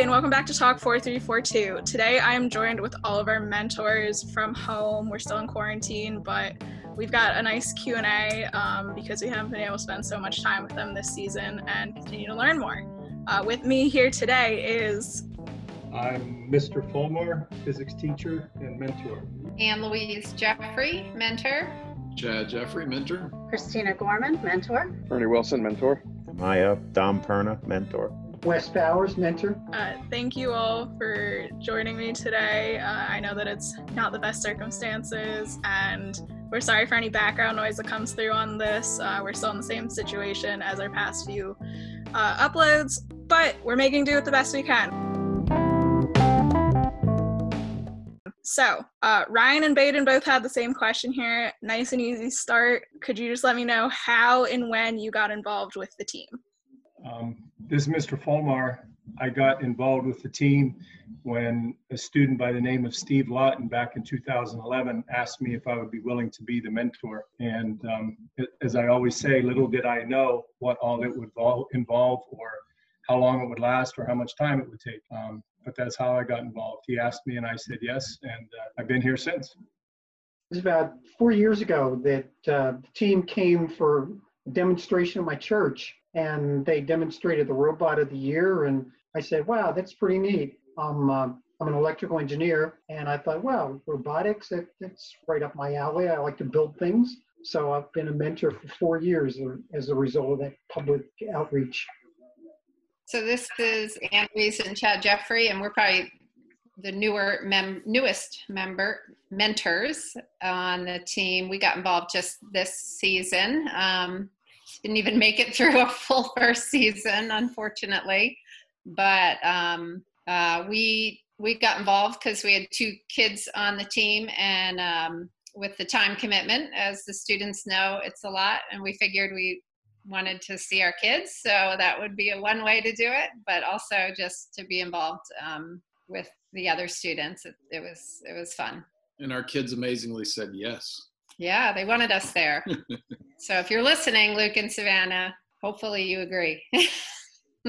and welcome back to Talk 4342. Today I am joined with all of our mentors from home. We're still in quarantine, but we've got a nice Q&A um, because we haven't been able to spend so much time with them this season and continue to learn more. Uh, with me here today is... I'm Mr. Fulmore, physics teacher and mentor. Anne Louise Jeffrey, mentor. Chad Jeffrey, mentor. Christina Gorman, mentor. Ernie Wilson, mentor. Maya Dom Perna, mentor. Wes Bowers, mentor. Uh, thank you all for joining me today. Uh, I know that it's not the best circumstances, and we're sorry for any background noise that comes through on this. Uh, we're still in the same situation as our past few uh, uploads, but we're making do with the best we can. So, uh, Ryan and Baden both had the same question here. Nice and easy start. Could you just let me know how and when you got involved with the team? Um, this is Mr. Fulmar. I got involved with the team when a student by the name of Steve Lawton back in 2011 asked me if I would be willing to be the mentor. And um, as I always say, little did I know what all it would involve or how long it would last or how much time it would take. Um, but that's how I got involved. He asked me and I said yes, and uh, I've been here since. It was about four years ago that uh, the team came for a demonstration at my church and they demonstrated the robot of the year. And I said, wow, that's pretty neat. Uh, I'm an electrical engineer, and I thought, wow, robotics, that, that's right up my alley. I like to build things. So I've been a mentor for four years as a result of that public outreach. So this is Anne and Chad Jeffrey, and we're probably the newer mem- newest member mentors on the team. We got involved just this season. Um, didn't even make it through a full first season, unfortunately. But um, uh, we we got involved because we had two kids on the team, and um, with the time commitment, as the students know, it's a lot, and we figured we wanted to see our kids, so that would be a one way to do it. But also just to be involved um, with the other students, it, it was it was fun. And our kids amazingly said yes. Yeah, they wanted us there. so if you're listening, Luke and Savannah, hopefully you agree.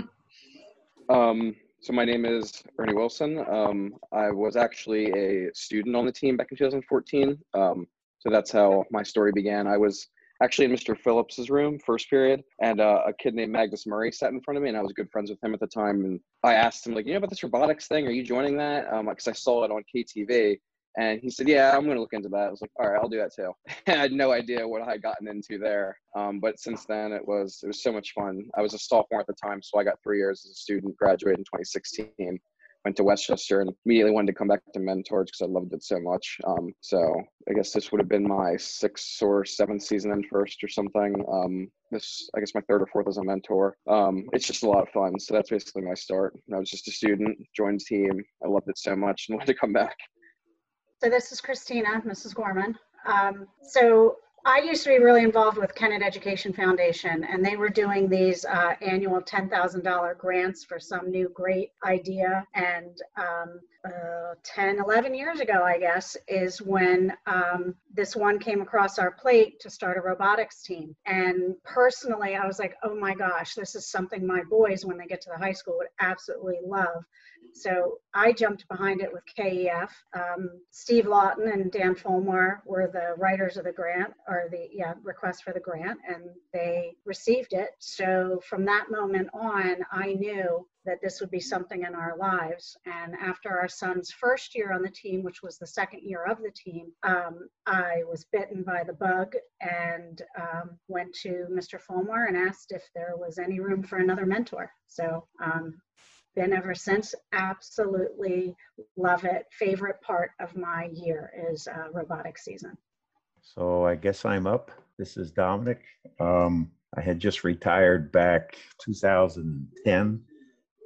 um, so my name is Ernie Wilson. Um, I was actually a student on the team back in 2014. Um, so that's how my story began. I was actually in Mr. Phillips's room, first period, and uh, a kid named Magnus Murray sat in front of me, and I was good friends with him at the time. And I asked him, like, you know about this robotics thing? Are you joining that? Because um, I saw it on KTV. And he said, "Yeah, I'm going to look into that." I was like, "All right, I'll do that too." I had no idea what I had gotten into there, um, but since then it was it was so much fun. I was a sophomore at the time, so I got three years as a student. Graduated in 2016. Went to West Chester and immediately wanted to come back to Mentors because I loved it so much. Um, so I guess this would have been my sixth or seventh season in first or something. Um, this I guess my third or fourth as a mentor. Um, it's just a lot of fun. So that's basically my start. I was just a student, joined the team. I loved it so much and wanted to come back. So this is Christina, Mrs. Gorman. Um, so I used to be really involved with Kennett Education Foundation, and they were doing these uh, annual $10,000 grants for some new great idea. And um, uh, 10, 11 years ago, I guess, is when um, this one came across our plate to start a robotics team. And personally, I was like, oh my gosh, this is something my boys, when they get to the high school, would absolutely love. So I jumped behind it with KEF. Um, Steve Lawton and Dan Fulmar were the writers of the grant, or the yeah request for the grant, and they received it. So from that moment on, I knew that this would be something in our lives. And after our son's first year on the team, which was the second year of the team, um, I was bitten by the bug and um, went to Mr. Fulmar and asked if there was any room for another mentor. So um, been ever since. Absolutely love it. Favorite part of my year is uh, robotic season. So I guess I'm up. This is Dominic. Um, I had just retired back 2010.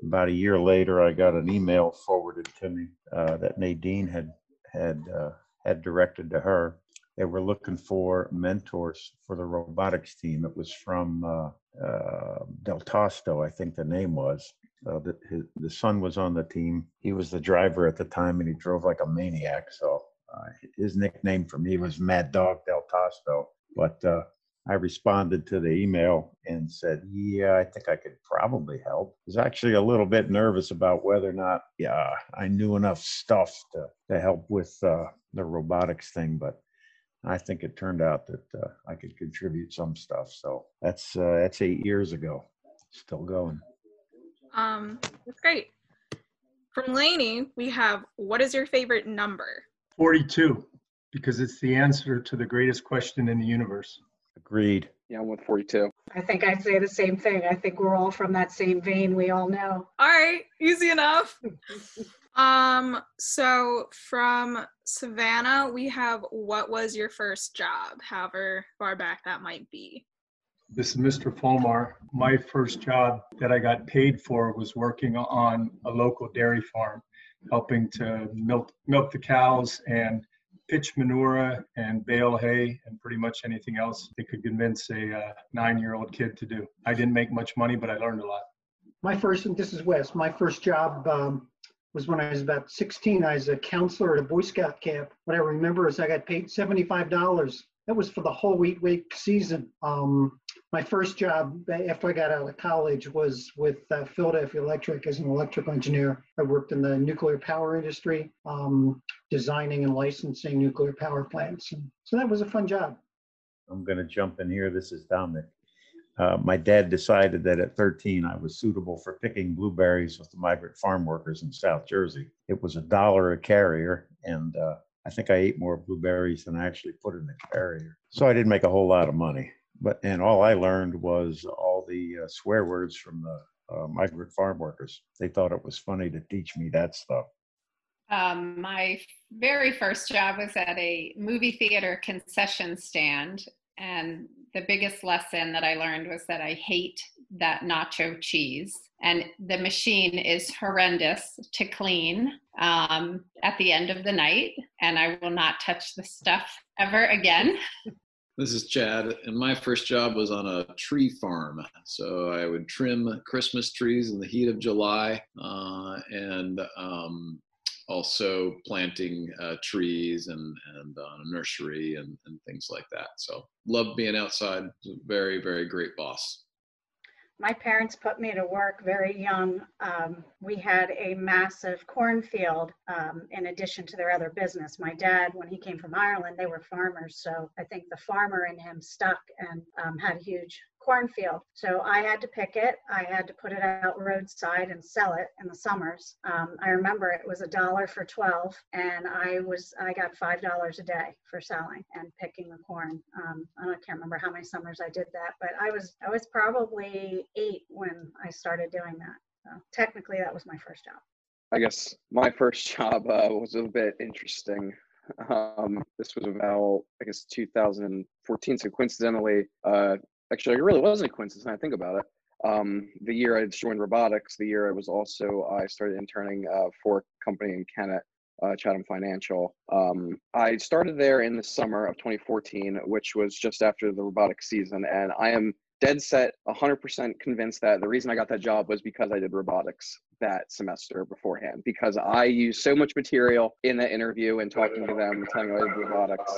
About a year later, I got an email forwarded to me uh, that Nadine had had uh, had directed to her. They were looking for mentors for the robotics team. It was from uh, uh Del Tosto, I think the name was. Uh, the, his, the son was on the team. He was the driver at the time, and he drove like a maniac. So uh, his nickname for me was Mad Dog Del Tosto. But uh, I responded to the email and said, Yeah, I think I could probably help. I was actually a little bit nervous about whether or not, yeah, I knew enough stuff to, to help with uh, the robotics thing, but I think it turned out that uh, I could contribute some stuff. So that's uh, that's eight years ago, still going. Um, that's great. From Lainey, we have what is your favorite number? 42, because it's the answer to the greatest question in the universe. Agreed. Yeah, I'm with 42. I think I'd say the same thing. I think we're all from that same vein. We all know. All right, easy enough. um, so from Savannah, we have what was your first job, however far back that might be. This is Mr. Fulmar. My first job that I got paid for was working on a local dairy farm, helping to milk milk the cows and pitch manure and bale hay and pretty much anything else they could convince a uh, nine-year-old kid to do. I didn't make much money, but I learned a lot. My first, and this is Wes, my first job um, was when I was about 16. I was a counselor at a Boy Scout camp. What I remember is I got paid $75. That was for the whole wheat week season. Um, my first job after I got out of college was with uh, Philadelphia Electric as an electrical engineer. I worked in the nuclear power industry, um, designing and licensing nuclear power plants. And so that was a fun job. I'm going to jump in here. This is Dominic. Uh, my dad decided that at 13 I was suitable for picking blueberries with the migrant farm workers in South Jersey. It was a dollar a carrier, and uh, I think I ate more blueberries than I actually put in the carrier. So I didn't make a whole lot of money. But and all I learned was all the uh, swear words from the uh, migrant farm workers. They thought it was funny to teach me that stuff. Um, my very first job was at a movie theater concession stand. And the biggest lesson that I learned was that I hate that nacho cheese. And the machine is horrendous to clean um, at the end of the night. And I will not touch the stuff ever again. This is Chad, and my first job was on a tree farm. So I would trim Christmas trees in the heat of July uh, and um, also planting uh, trees and, and uh, a nursery and, and things like that. So loved being outside. Very, very great boss. My parents put me to work very young. Um, we had a massive cornfield um, in addition to their other business. My dad, when he came from Ireland, they were farmers. So I think the farmer in him stuck and um, had a huge cornfield. So I had to pick it. I had to put it out roadside and sell it in the summers. Um, I remember it was a dollar for 12 and I was, I got $5 a day for selling and picking the corn. Um, I can't remember how many summers I did that, but I was, I was probably eight when I started doing that. So technically that was my first job. I guess my first job uh, was a bit interesting. Um, this was about, I guess, 2014. So coincidentally, uh, actually, it really wasn't a coincidence. I think about it. Um, the year I joined robotics, the year I was also I started interning uh, for a company in Kennett, uh, Chatham Financial. Um, I started there in the summer of 2014, which was just after the robotics season, and I am dead set 100% convinced that the reason I got that job was because I did robotics that semester beforehand because I used so much material in that interview and talking to them, telling them I did robotics.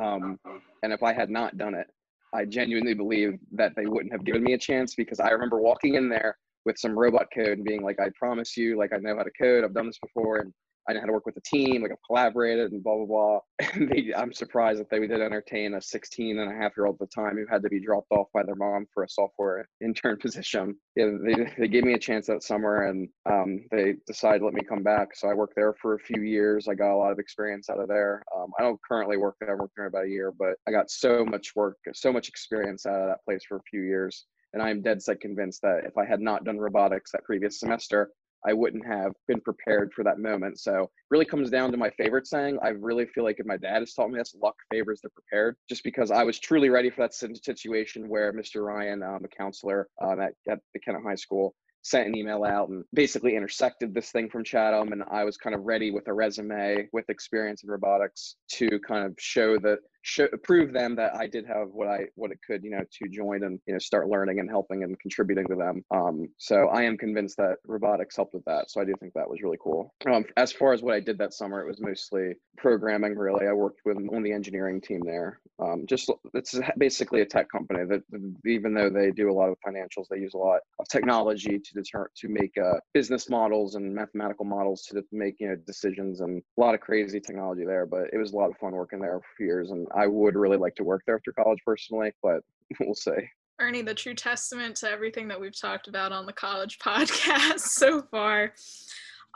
Um, and if I had not done it, I genuinely believe that they wouldn't have given me a chance because I remember walking in there with some robot code and being like, I promise you, like I know how to code, I've done this before, and I know how to work with a team, like I've collaborated and blah blah blah. And they, I'm surprised that they did entertain a 16 and a half year old at the time who had to be dropped off by their mom for a software intern position. Yeah, they they gave me a chance that summer, and um, they decided to let me come back. So I worked there for a few years. I got a lot of experience out of there. Um, I don't currently work there. I worked there about a year, but I got so much work, so much experience out of that place for a few years. And I am dead set convinced that if I had not done robotics that previous semester, I wouldn't have been prepared for that moment. So really comes down to my favorite saying. I really feel like if my dad has taught me this, luck favors the prepared, just because I was truly ready for that situation where Mr. Ryan, um, a counselor um, at, at the Kennett High School, sent an email out and basically intersected this thing from Chatham. And I was kind of ready with a resume with experience in robotics to kind of show that show, prove them that I did have what I what it could, you know, to join and you know start learning and helping and contributing to them. Um, so I am convinced that robotics helped with that. So I do think that was really cool. Um, as far as what I did that summer, it was mostly programming. Really, I worked with on the engineering team there. Um, just it's basically a tech company that even though they do a lot of financials, they use a lot of technology to deter to make uh, business models and mathematical models to make you know decisions and a lot of crazy technology there. But it was a lot of fun working there for years, and I would really like to work there after college personally, but we'll see. Ernie, the true testament to everything that we've talked about on the college podcast so far.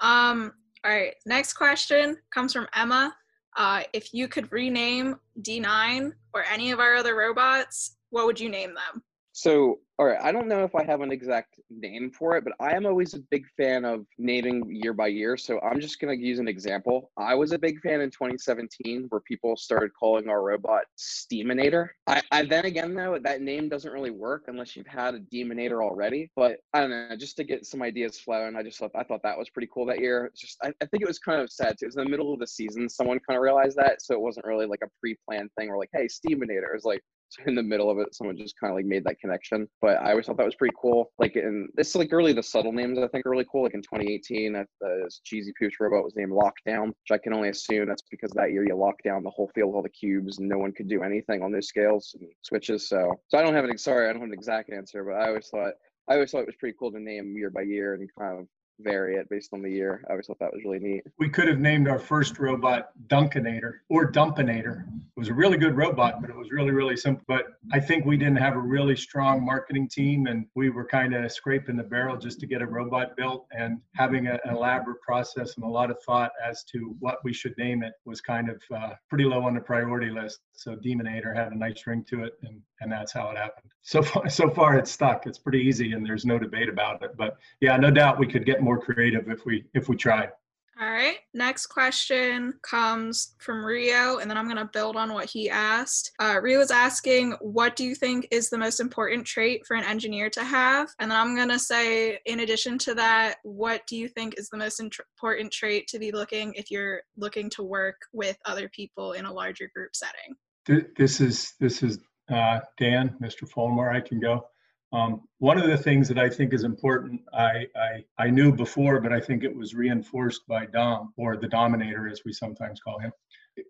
Um, all right, next question comes from Emma. Uh, if you could rename D9 or any of our other robots, what would you name them? So all right, I don't know if I have an exact name for it, but I am always a big fan of naming year by year. So I'm just going to use an example. I was a big fan in 2017 where people started calling our robot Steaminator. I, I then again, though, that name doesn't really work unless you've had a Demonator already. But I don't know, just to get some ideas flowing, I just thought, I thought that was pretty cool that year. It's just, I, I think it was kind of sad too. It was in the middle of the season. Someone kind of realized that. So it wasn't really like a pre planned thing or like, hey, Steaminator. Was like, in the middle of it, someone just kind of like made that connection. But I always thought that was pretty cool. Like in this, like early the subtle names I think are really cool. Like in 2018, the cheesy uh, Poofs robot was named Lockdown, which I can only assume that's because that year you locked down the whole field with all the cubes and no one could do anything on those scales and switches. So, so I don't have an sorry, I don't have an exact answer, but I always thought I always thought it was pretty cool to name year by year and kind of vary it based on the year. I always thought that was really neat. We could have named our first robot Dunkinator or Dumpinator. It was a really good robot, but it was really, really simple. But I think we didn't have a really strong marketing team and we were kind of scraping the barrel just to get a robot built and having a, an elaborate process and a lot of thought as to what we should name it was kind of uh, pretty low on the priority list. So Demonator had a nice ring to it and, and that's how it happened. So far, so far it's stuck. It's pretty easy and there's no debate about it. But yeah, no doubt we could get more creative if we if we try. All right. Next question comes from Rio, and then I'm going to build on what he asked. Uh, Rio is asking, What do you think is the most important trait for an engineer to have? And then I'm going to say, in addition to that, what do you think is the most important trait to be looking if you're looking to work with other people in a larger group setting? This is this is uh, Dan, Mr. Fulmer. I can go. Um, one of the things that I think is important, I, I, I knew before, but I think it was reinforced by Dom, or the Dominator, as we sometimes call him.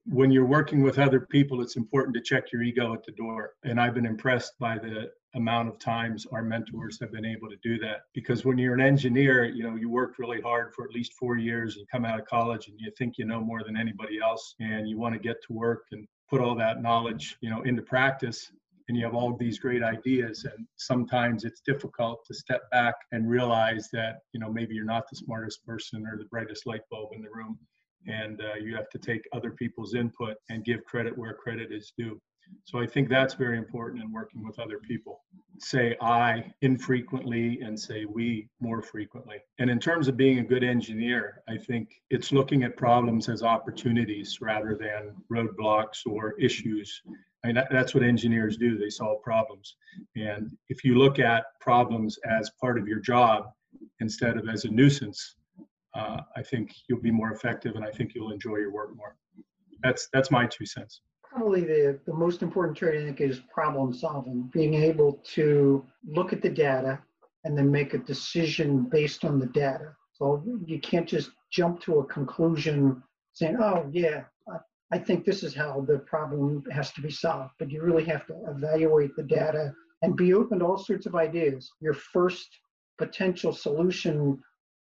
When you're working with other people, it's important to check your ego at the door. And I've been impressed by the amount of times our mentors have been able to do that. Because when you're an engineer, you know, you worked really hard for at least four years and come out of college and you think you know more than anybody else and you want to get to work and put all that knowledge, you know, into practice and you have all these great ideas and sometimes it's difficult to step back and realize that you know maybe you're not the smartest person or the brightest light bulb in the room and uh, you have to take other people's input and give credit where credit is due. So i think that's very important in working with other people. Say i infrequently and say we more frequently. And in terms of being a good engineer i think it's looking at problems as opportunities rather than roadblocks or issues I mean, that, that's what engineers do. They solve problems. And if you look at problems as part of your job instead of as a nuisance, uh, I think you'll be more effective and I think you'll enjoy your work more. That's that's my two cents. Probably the, the most important trait I think is problem solving, being able to look at the data and then make a decision based on the data. So you can't just jump to a conclusion saying, oh, yeah, I think this is how the problem has to be solved. But you really have to evaluate the data and be open to all sorts of ideas. Your first potential solution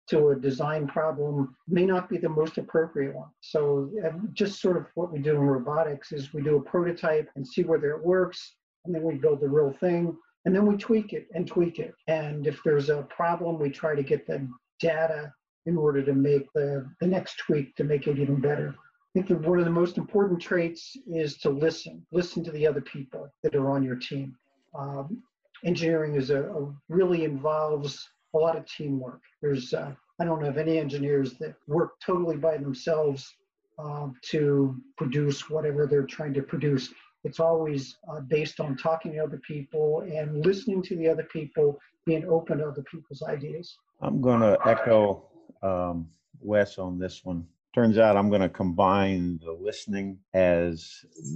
to a design problem may not be the most appropriate one. So just sort of what we do in robotics is we do a prototype and see whether it works, and then we build the real thing, and then we tweak it and tweak it. And if there's a problem, we try to get the data in order to make the, the next tweak to make it even better. I think one of the most important traits is to listen. Listen to the other people that are on your team. Um, engineering is a, a, really involves a lot of teamwork. There's uh, I don't know of any engineers that work totally by themselves uh, to produce whatever they're trying to produce. It's always uh, based on talking to other people and listening to the other people, being open to other people's ideas. I'm going to echo um, Wes on this one. Turns out I'm going to combine the listening as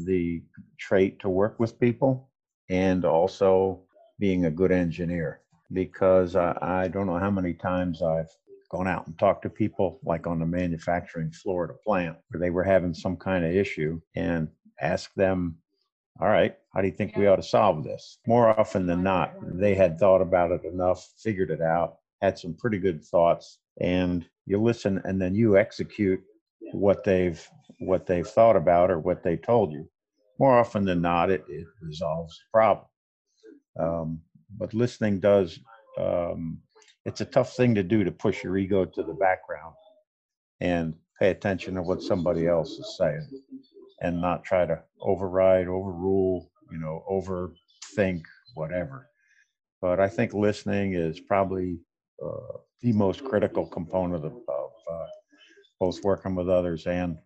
the trait to work with people and also being a good engineer because I, I don't know how many times I've gone out and talked to people like on the manufacturing floor at a plant where they were having some kind of issue and asked them, all right, how do you think we ought to solve this? More often than not, they had thought about it enough, figured it out, had some pretty good thoughts, and you listen and then you execute what they've what they've thought about or what they told you. More often than not, it, it resolves the problem. Um, but listening does um, it's a tough thing to do to push your ego to the background and pay attention to what somebody else is saying and not try to override overrule you know overthink whatever but i think listening is probably uh, the most critical component of, of uh, both working with others and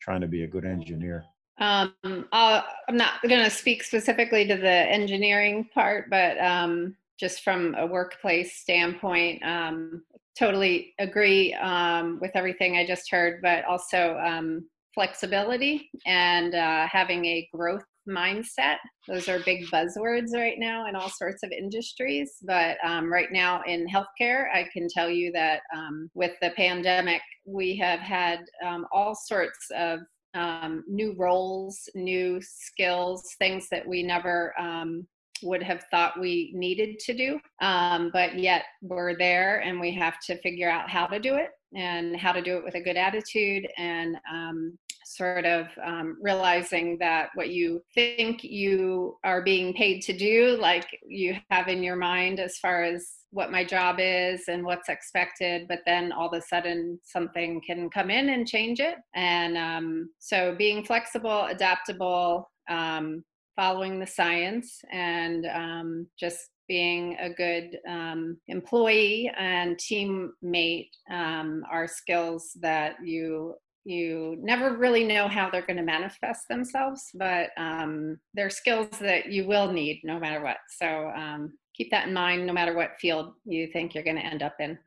trying to be a good engineer. Um, I'll, I'm not going to speak specifically to the engineering part, but um, just from a workplace standpoint, um, totally agree um, with everything I just heard, but also um, flexibility and uh, having a growth mindset. Those are big buzzwords right now in all sorts of industries. But um, right now in healthcare, I can tell you that um, with the pandemic, we have had um, all sorts of um, new roles, new skills, things that we never um, would have thought we needed to do. Um, but yet we're there and we have to figure out how to do it and how to do it with a good attitude and um, sort of um, realizing that what you think you are being paid to do, like you have in your mind as far as what my job is and what's expected, but then all of a sudden something can come in and change it. And um, so being flexible, adaptable, um, following the science, and um, just being a good um, employee and teammate um, are skills that you you never really know how they're going to manifest themselves, but um, they're skills that you will need no matter what. So um, keep that in mind no matter what field you think you're going to end up in.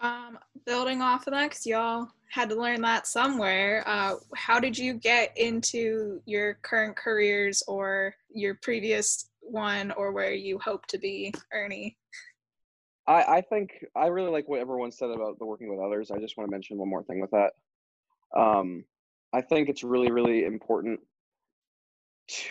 Um, building off of that, because y'all had to learn that somewhere. Uh, how did you get into your current careers or your previous one, or where you hope to be, Ernie? I, I think I really like what everyone said about the working with others. I just want to mention one more thing with that. Um, I think it's really, really important. To,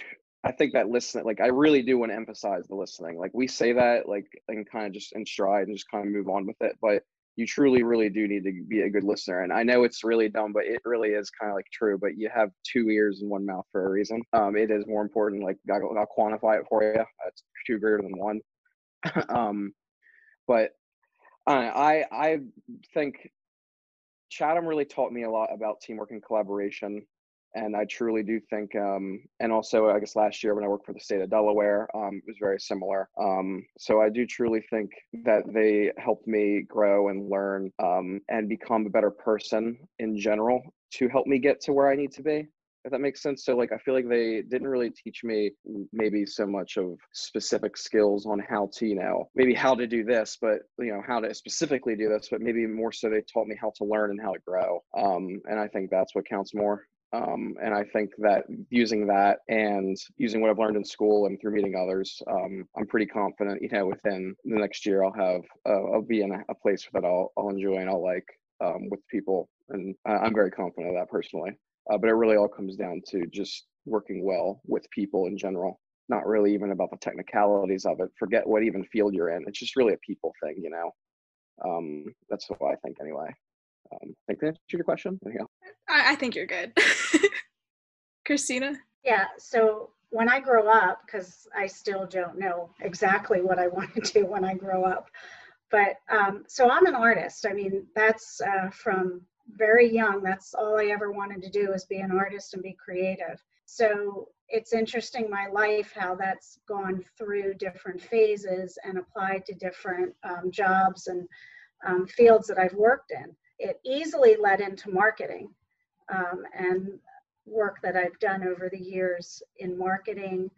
I think that listening, like I really do want to emphasize the listening. Like we say that, like and kind of just in stride and just kind of move on with it. But you truly, really do need to be a good listener. And I know it's really dumb, but it really is kind of like true. But you have two ears and one mouth for a reason. Um, it is more important. Like I'll, I'll quantify it for you. It's two greater than one. um, but I I think Chatham really taught me a lot about teamwork and collaboration. And I truly do think, um, and also I guess last year when I worked for the state of Delaware, um, it was very similar. Um, so I do truly think that they helped me grow and learn um, and become a better person in general to help me get to where I need to be if that makes sense. So like I feel like they didn't really teach me maybe so much of specific skills on how to, you know, maybe how to do this, but you know, how to specifically do this, but maybe more so they taught me how to learn and how to grow. Um, and I think that's what counts more. Um, and I think that using that and using what I've learned in school and through meeting others, um, I'm pretty confident, you know, within the next year, I'll have, uh, I'll be in a, place that I'll, I'll enjoy and I'll like um, with people. And I'm very confident of that personally. Uh, but it really all comes down to just working well with people in general. Not really even about the technicalities of it. Forget what even field you're in. It's just really a people thing, you know. Um, that's what I think anyway. Um, I think that answered your question. There you go. I, I think you're good. Christina? Yeah, so when I grow up, because I still don't know exactly what I want to do when I grow up, but um, so I'm an artist. I mean, that's uh, from very young, that's all I ever wanted to do was be an artist and be creative. So it's interesting my life how that's gone through different phases and applied to different um, jobs and um, fields that I've worked in. It easily led into marketing um, and work that I've done over the years in marketing,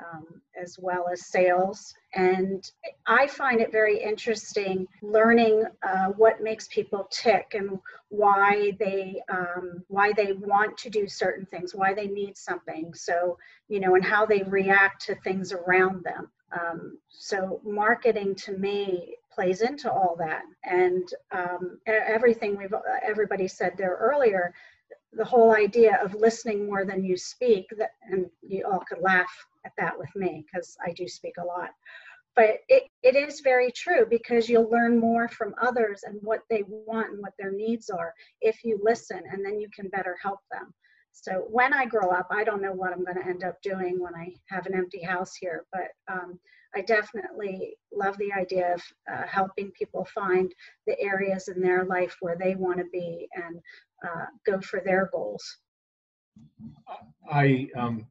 um, as well as sales. And I find it very interesting learning uh, what makes people tick and why they um, why they want to do certain things, why they need something. So you know, and how they react to things around them. Um, so marketing to me plays into all that, and um, everything we've everybody said there earlier the whole idea of listening more than you speak that and you all could laugh at that with me because I do speak a lot. But it, it is very true because you'll learn more from others and what they want and what their needs are if you listen and then you can better help them. So when I grow up, I don't know what I'm going to end up doing when I have an empty house here, but um, I definitely love the idea of uh, helping people find the areas in their life where they want to be and uh, go for their goals. I um,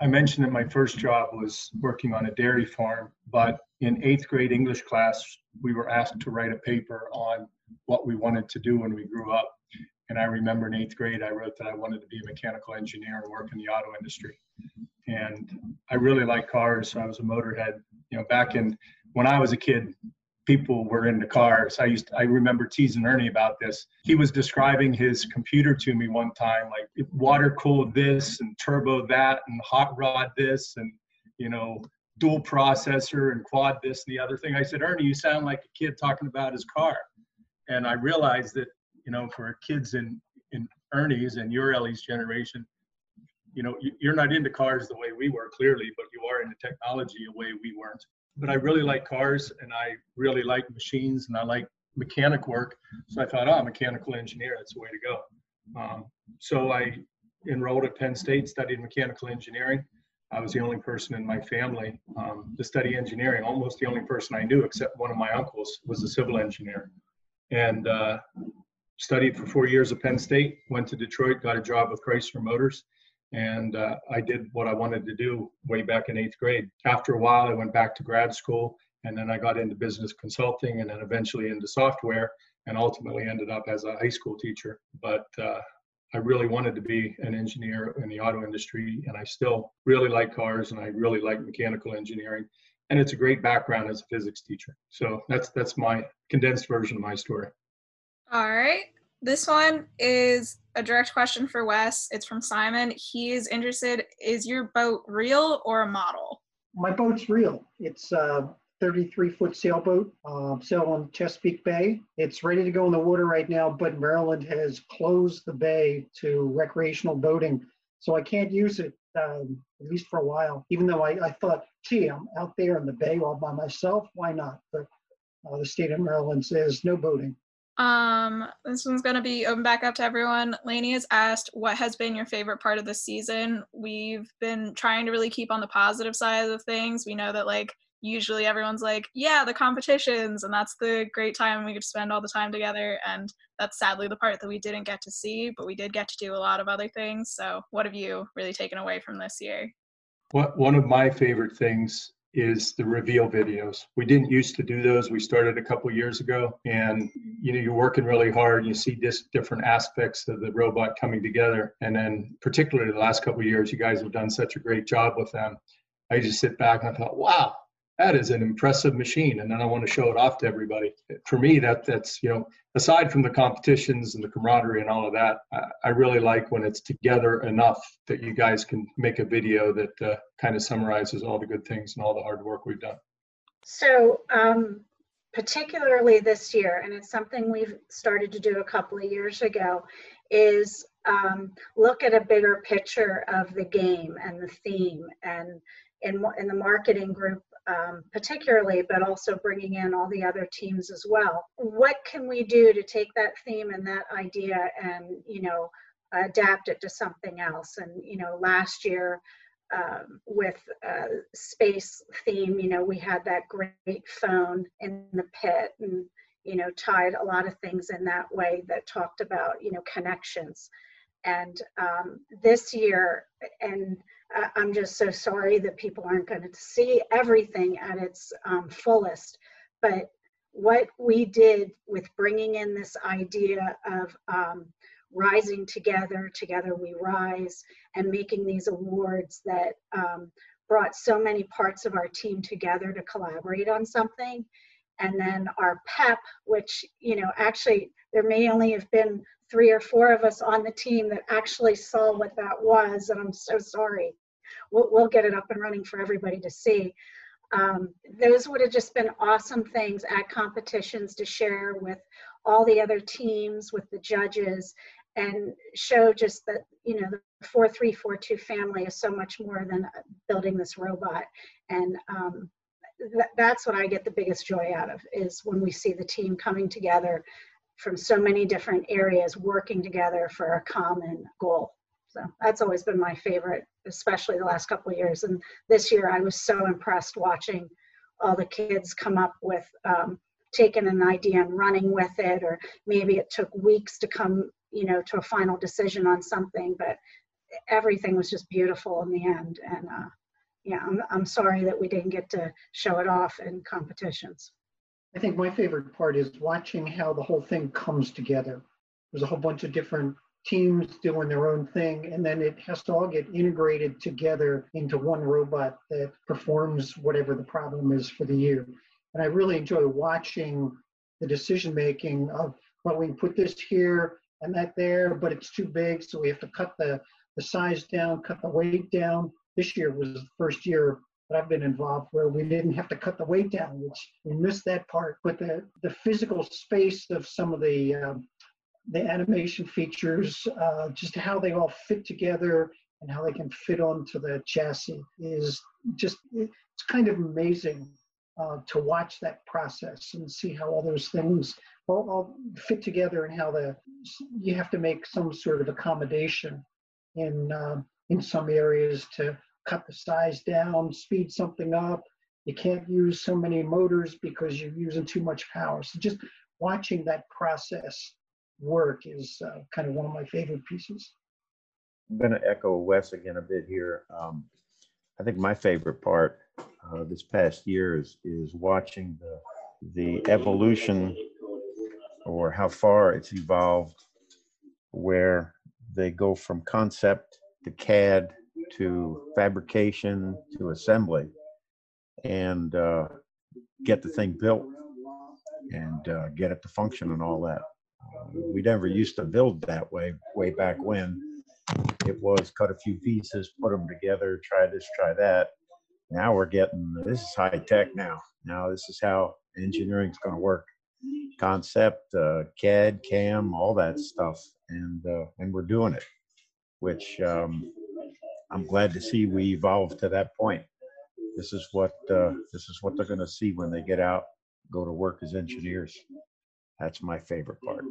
I mentioned that my first job was working on a dairy farm, but in eighth grade English class, we were asked to write a paper on what we wanted to do when we grew up. And I remember in eighth grade, I wrote that I wanted to be a mechanical engineer and work in the auto industry. And I really like cars, so I was a motorhead. You know, back in when I was a kid, people were into cars. I used I remember teasing Ernie about this. He was describing his computer to me one time, like water cooled this and turbo that and hot rod this and you know dual processor and quad this and the other thing. I said, Ernie, you sound like a kid talking about his car. And I realized that you know for kids in in Ernie's and your Ellie's generation, you know you're not into cars the way we were clearly, but you are into technology a way we weren't but I really like cars and I really like machines and I like mechanic work. So I thought, oh, mechanical engineer, that's the way to go. Um, so I enrolled at Penn State, studied mechanical engineering. I was the only person in my family um, to study engineering, almost the only person I knew, except one of my uncles was a civil engineer. And uh, studied for four years at Penn State, went to Detroit, got a job with Chrysler Motors, and uh, I did what I wanted to do way back in eighth grade. After a while, I went back to grad school, and then I got into business consulting, and then eventually into software, and ultimately ended up as a high school teacher. But uh, I really wanted to be an engineer in the auto industry, and I still really like cars, and I really like mechanical engineering, and it's a great background as a physics teacher. So that's that's my condensed version of my story. All right. This one is a direct question for Wes. It's from Simon. He is interested Is your boat real or a model? My boat's real. It's a 33 foot sailboat, uh, sail on Chesapeake Bay. It's ready to go in the water right now, but Maryland has closed the bay to recreational boating. So I can't use it um, at least for a while, even though I, I, thought, gee, I'm out there in the bay all by myself. Why not? But uh, the state of Maryland says no boating. Um, this one's gonna be open back up to everyone. Lainey has asked, "What has been your favorite part of the season?" We've been trying to really keep on the positive side of things. We know that like usually everyone's like, "Yeah, the competitions," and that's the great time we to spend all the time together. And that's sadly the part that we didn't get to see, but we did get to do a lot of other things. So, what have you really taken away from this year? What one of my favorite things is the reveal videos. We didn't used to do those. We started a couple years ago, and you know you're working really hard. And you see this different aspects of the robot coming together, and then particularly the last couple years, you guys have done such a great job with them. I just sit back and I thought, wow, that is an impressive machine and then i want to show it off to everybody. For me that that's you know aside from the competitions and the camaraderie and all of that i, I really like when it's together enough that you guys can make a video that uh, kind of summarizes all the good things and all the hard work we've done. So um, particularly this year and it's something we've started to do a couple of years ago is um, look at a bigger picture of the game and the theme and in, in the marketing group um, particularly, but also bringing in all the other teams as well. What can we do to take that theme and that idea and, you know, adapt it to something else? And, you know, last year um, with space theme, you know, we had that great phone in the pit and, you know, tied a lot of things in that way that talked about, you know, connections. And um, this year, and I'm just so sorry that people aren't going to see everything at its um, fullest. But what we did with bringing in this idea of um, rising together, together we rise, and making these awards that um, brought so many parts of our team together to collaborate on something. And then our PEP, which, you know, actually there may only have been three or four of us on the team that actually saw what that was. And I'm so sorry. We'll, we'll get it up and running for everybody to see. Um, those would have just been awesome things at competitions to share with all the other teams, with the judges, and show just that, you know, the 4342 family is so much more than building this robot. And um, th- that's what I get the biggest joy out of is when we see the team coming together from so many different areas working together for a common goal. So that's always been my favorite, especially the last couple of years. And this year I was so impressed watching all the kids come up with um, taking an idea and running with it, or maybe it took weeks to come, you know, to a final decision on something, but everything was just beautiful in the end. And uh, yeah, I'm, I'm sorry that we didn't get to show it off in competitions. I think my favorite part is watching how the whole thing comes together. There's a whole bunch of different teams doing their own thing, and then it has to all get integrated together into one robot that performs whatever the problem is for the year. And I really enjoy watching the decision making of, well, we can put this here and that there, but it's too big, so we have to cut the, the size down, cut the weight down. This year was the first year that I've been involved where we didn't have to cut the weight down, which we missed that part. But the, the physical space of some of the um, the animation features, uh, just how they all fit together and how they can fit onto the chassis is just it's kind of amazing uh, to watch that process and see how all those things all, all, fit together and how the you have to make some sort of accommodation in uh, in some areas to cut the size down, speed something up. You can't use so many motors because you're using too much power. So just watching that process work is uh, kind of one of my favorite pieces. I'm going to echo Wes again a bit here. Um, I think my favorite part uh, this past year is is watching the the evolution or how far it's evolved, where they go from concept to CAD to fabrication to assembly, and uh, get the thing built and uh, get it to function and all that. Uh, we never used to build that way way back when. It was cut a few pieces, put them together, try this, try that. Now we're getting this is high tech now. Now this is how engineering is going to work. Concept, uh, CAD, CAM, all that stuff, and uh, and we're doing it, which um, I'm glad to see we evolved to that point. This is what uh, this is what they're going to see when they get out, go to work as engineers. That's my favorite part.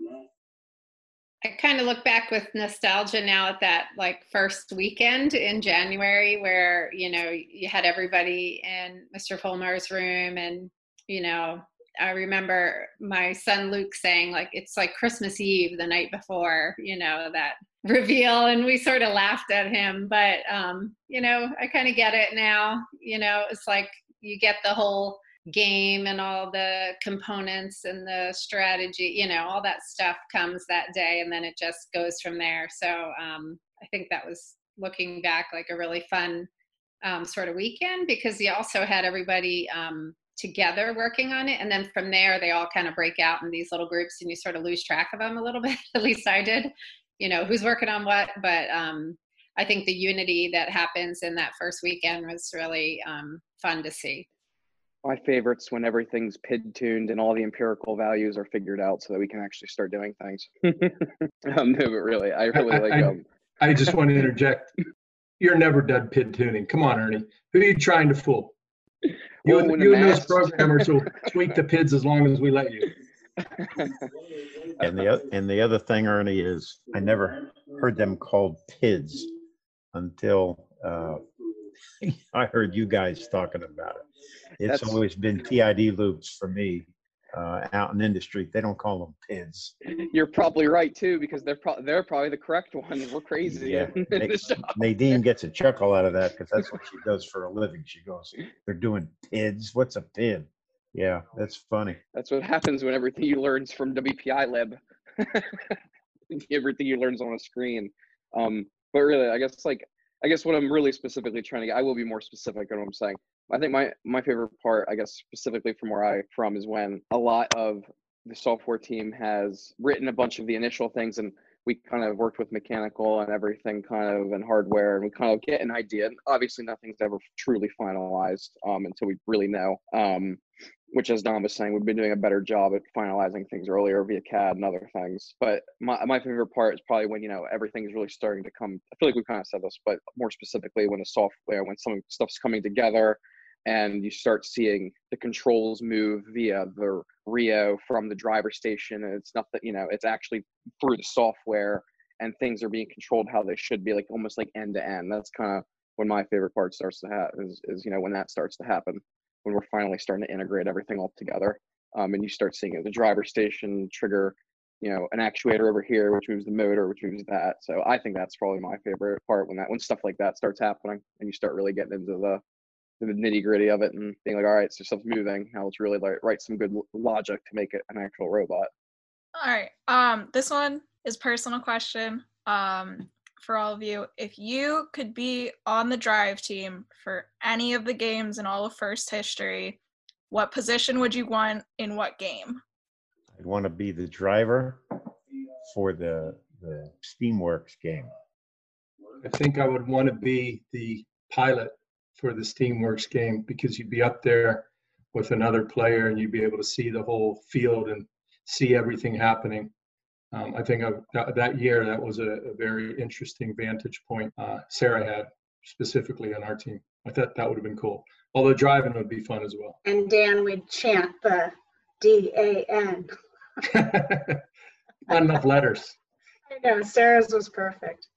I kind of look back with nostalgia now at that like first weekend in January where, you know, you had everybody in Mr. Fulmar's room and, you know, I remember my son Luke saying like it's like Christmas Eve the night before, you know, that reveal and we sort of laughed at him, but um, you know, I kind of get it now, you know, it's like you get the whole game and all the components and the strategy you know all that stuff comes that day and then it just goes from there. So um, i think that was looking back like a really fun um, sort of weekend because you also had everybody um, together working on it and then from there they all kind of break out in these little groups and you sort of lose track of them a little bit at least i did you know who's working on what but um, i think the unity that happens in that first weekend was really um, fun to see my favorites when everything's PID tuned and all the empirical values are figured out so that we can actually start doing things. um, no, but really, I really I, like. I, um, I just want to interject. You're never done PID tuning. Come on, Ernie. Who are you trying to fool? You, Well, and, you and those programmers will tweak the PIDs as long as we let you. And the and the other thing, Ernie, is I never heard them called PIDs until uh, I heard you guys talking about it. It's That's- always been PID loops for me uh, out in industry. They don't call them PIDs. You're probably right too, because they're pro- they're probably the correct ones. We're crazy. Yeah. in They- this job. Nadine gets a chuckle out of that because that's what she does for a living. She goes, "They're doing PIDs. What's a PID?" Yeah, that's funny. That's what happens when everything you learn's from WPILib. everything you learn's on a screen. Um, but really, I guess like I guess what I'm really specifically trying to get, I will be more specific on what I'm saying. I think my my favorite part, I guess specifically from where I from, is when a lot of the software team has written a bunch of the initial things and we kind of worked with mechanical and everything kind of and hardware and we kind of get an idea and obviously nothing's ever truly finalized um, until we really know um, which as don was saying we've been doing a better job at finalizing things earlier via cad and other things but my, my favorite part is probably when you know everything's really starting to come i feel like we've kind of said this but more specifically when the software when some stuff's coming together and you start seeing the controls move via the Rio from the driver station. And it's not that, you know, it's actually through the software and things are being controlled how they should be, like almost like end to end. That's kind of when my favorite part starts to happen is, is, you know, when that starts to happen, when we're finally starting to integrate everything all together. Um, and you start seeing it, the driver station trigger, you know, an actuator over here, which moves the motor, which moves that. So I think that's probably my favorite part when that, when stuff like that starts happening and you start really getting into the, the nitty gritty of it and being like, all right, so stuff's moving. Now let's really like write some good logic to make it an actual robot. All right. Um, this one is personal question. Um, for all of you, if you could be on the drive team for any of the games in all of First history, what position would you want in what game? I'd want to be the driver for the the Steamworks game. I think I would want to be the pilot for the Steamworks game because you'd be up there with another player and you'd be able to see the whole field and see everything happening. Um, I think that, that year that was a, a very interesting vantage point uh, Sarah had specifically on our team. I thought that would have been cool. Although driving would be fun as well. And Dan would chant the D A N. Not enough letters. I know Sarah's was perfect.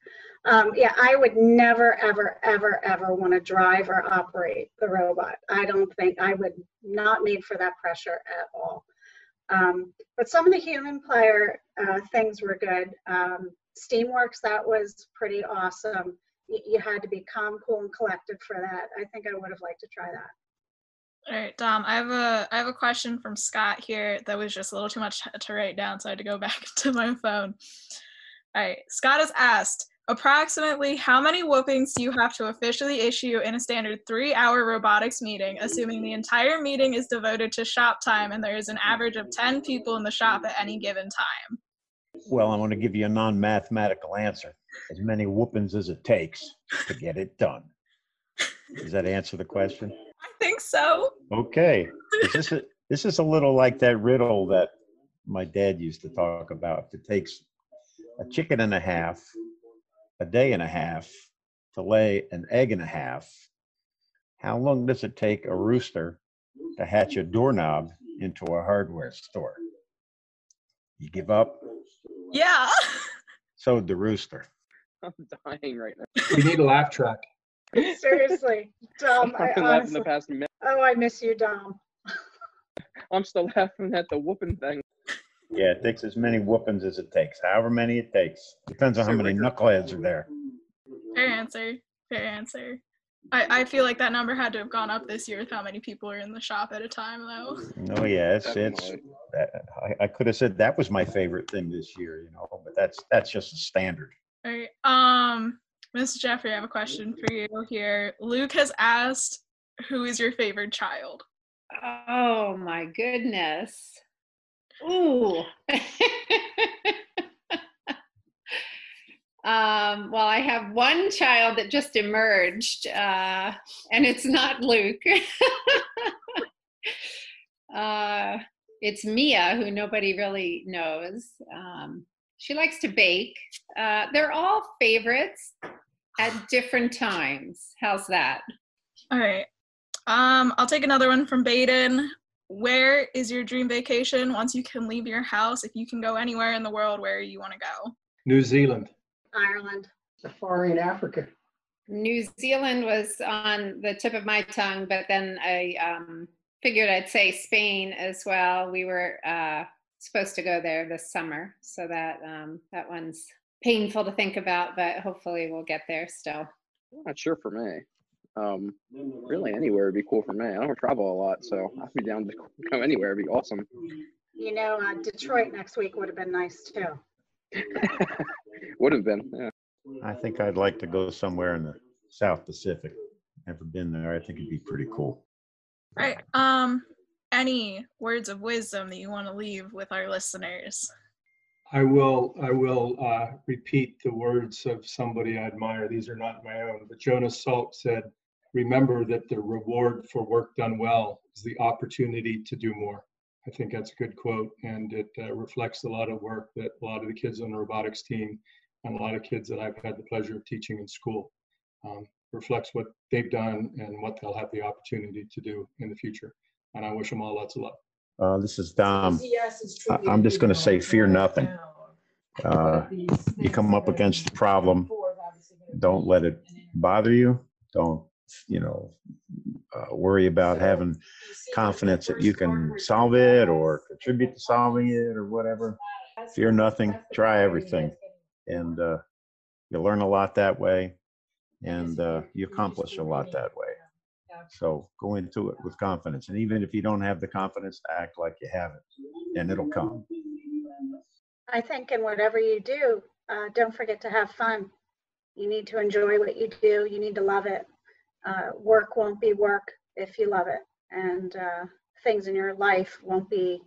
Um, yeah, I would never, ever, ever, ever want to drive or operate the robot. I don't think I would not made for that pressure at all. Um, but some of the human player uh, things were good. Um, Steamworks, that was pretty awesome. Y- you had to be calm, cool, and collected for that. I think I would have liked to try that. All right, Dom. I have a I have a question from Scott here that was just a little too much to write down, so I had to go back to my phone. All right, Scott has asked, Approximately how many whoopings do you have to officially issue in a standard three hour robotics meeting, assuming the entire meeting is devoted to shop time and there is an average of 10 people in the shop at any given time? Well, I'm going to give you a non mathematical answer as many whoopings as it takes to get it done. Does that answer the question? I think so. Okay. Is this, a, this is a little like that riddle that my dad used to talk about. It takes a chicken and a half a day and a half to lay an egg and a half, how long does it take a rooster to hatch a doorknob into a hardware store? You give up? Yeah. So the rooster. I'm dying right now. We need a laugh track. Seriously, Dom. I I've been laughing honestly, the past minute. oh, I miss you, Dom. I'm still laughing at the whooping thing. Yeah, it takes as many whoopings as it takes, however many it takes. Depends on how many knuckleheads are there. Fair answer. Fair answer. I, I feel like that number had to have gone up this year with how many people are in the shop at a time, though. Oh yeah, it's it's. That- I, I could have said that was my favorite thing this year, you know, but that's that's just a standard. All right. Um, Mr. Jeffrey, I have a question for you here. Luke has asked, "Who is your favorite child?" Oh my goodness. Ooh. um, well, I have one child that just emerged, uh, and it's not Luke. uh, it's Mia, who nobody really knows. Um, she likes to bake. Uh, they're all favorites at different times. How's that? All right. Um, I'll take another one from Baden. Where is your dream vacation once you can leave your house? If you can go anywhere in the world, where you want to go? New Zealand. Ireland. Safari in Africa. New Zealand was on the tip of my tongue, but then I um, figured I'd say Spain as well. We were uh, supposed to go there this summer, so that um, that one's painful to think about, but hopefully we'll get there still. Not sure for me. Um, really, anywhere would be cool for me. I don't travel a lot, so I'd be down to go anywhere. It'd be awesome. You know, uh, Detroit next week would have been nice too. Would have been. Yeah. I think I'd like to go somewhere in the South Pacific. Never been there. I think it'd be pretty cool. Right. Um, any words of wisdom that you want to leave with our listeners? I will, I will uh, repeat the words of somebody I admire. These are not my own, but Jonas Salk said, remember that the reward for work done well is the opportunity to do more. I think that's a good quote, and it uh, reflects a lot of work that a lot of the kids on the robotics team and a lot of kids that I've had the pleasure of teaching in school um, reflects what they've done and what they'll have the opportunity to do in the future. And I wish them all lots of luck. Uh, this is Dom. I- I'm just going to say, fear nothing. Uh, you come up against a problem, don't let it bother you. Don't, you know, uh, worry about having confidence that you can solve it or contribute to solving it or whatever. Fear nothing, try everything. And uh, you learn a lot that way and uh, you accomplish a lot that way. So go into it with confidence. And even if you don't have the confidence, act like you have it and it'll come. I think in whatever you do, uh, don't forget to have fun. You need to enjoy what you do. You need to love it. Uh, work won't be work if you love it, and uh, things in your life won't be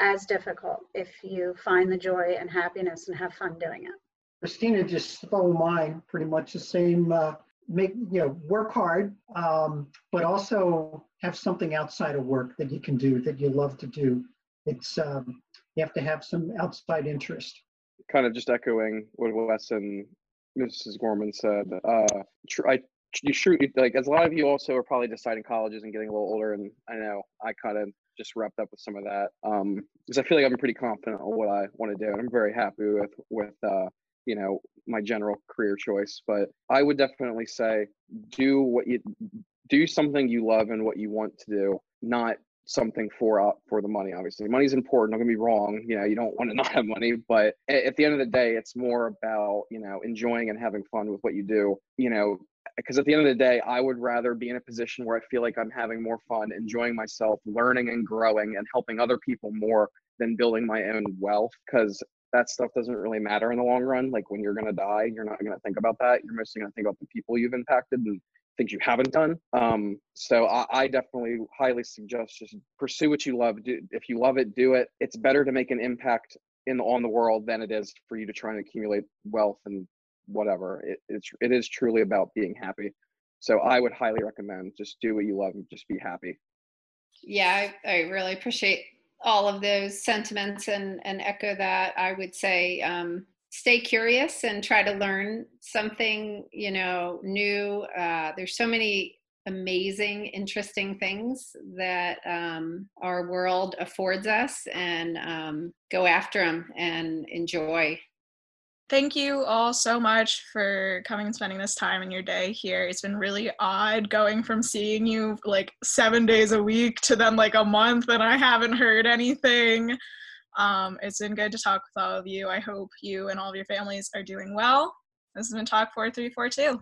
as difficult if you find the joy and happiness and have fun doing it. Christina just stole mine, pretty much the same. Uh, make you know, work hard, um, but also have something outside of work that you can do that you love to do. It's um, you have to have some outside interest. Kind of just echoing what Wes and Mrs. Gorman said. Uh, tr- I you shoot like as a lot of you also are probably deciding colleges and getting a little older, and I know I kind of just wrapped up with some of that um, because I feel like I'm pretty confident on what I want to do, and I'm very happy with with uh, you know my general career choice. But I would definitely say do what you do something you love and what you want to do, not something for uh, for the money obviously money's important don't get me wrong you know you don't want to not have money but at, at the end of the day it's more about you know enjoying and having fun with what you do you know because at the end of the day i would rather be in a position where i feel like i'm having more fun enjoying myself learning and growing and helping other people more than building my own wealth because that stuff doesn't really matter in the long run like when you're going to die you're not going to think about that you're mostly going to think about the people you've impacted and things you haven't done. Um, so I, I, definitely highly suggest just pursue what you love. Do, if you love it, do it. It's better to make an impact in on the world than it is for you to try and accumulate wealth and whatever. It, it's it is truly about being happy. So I would highly recommend just do what you love and just be happy. Yeah, I, I really appreciate all of those sentiments and and echo that. I would say um, stay curious and try to learn something you know new uh, there's so many amazing interesting things that um, our world affords us and um, go after them and enjoy Thank you all so much for coming and spending this time in your day here. It's been really odd going from seeing you like seven days a week to then like a month and I haven't heard anything. Um, it's been good to talk with all of you. I hope you and all of your families are doing well. This has been Talk 4342.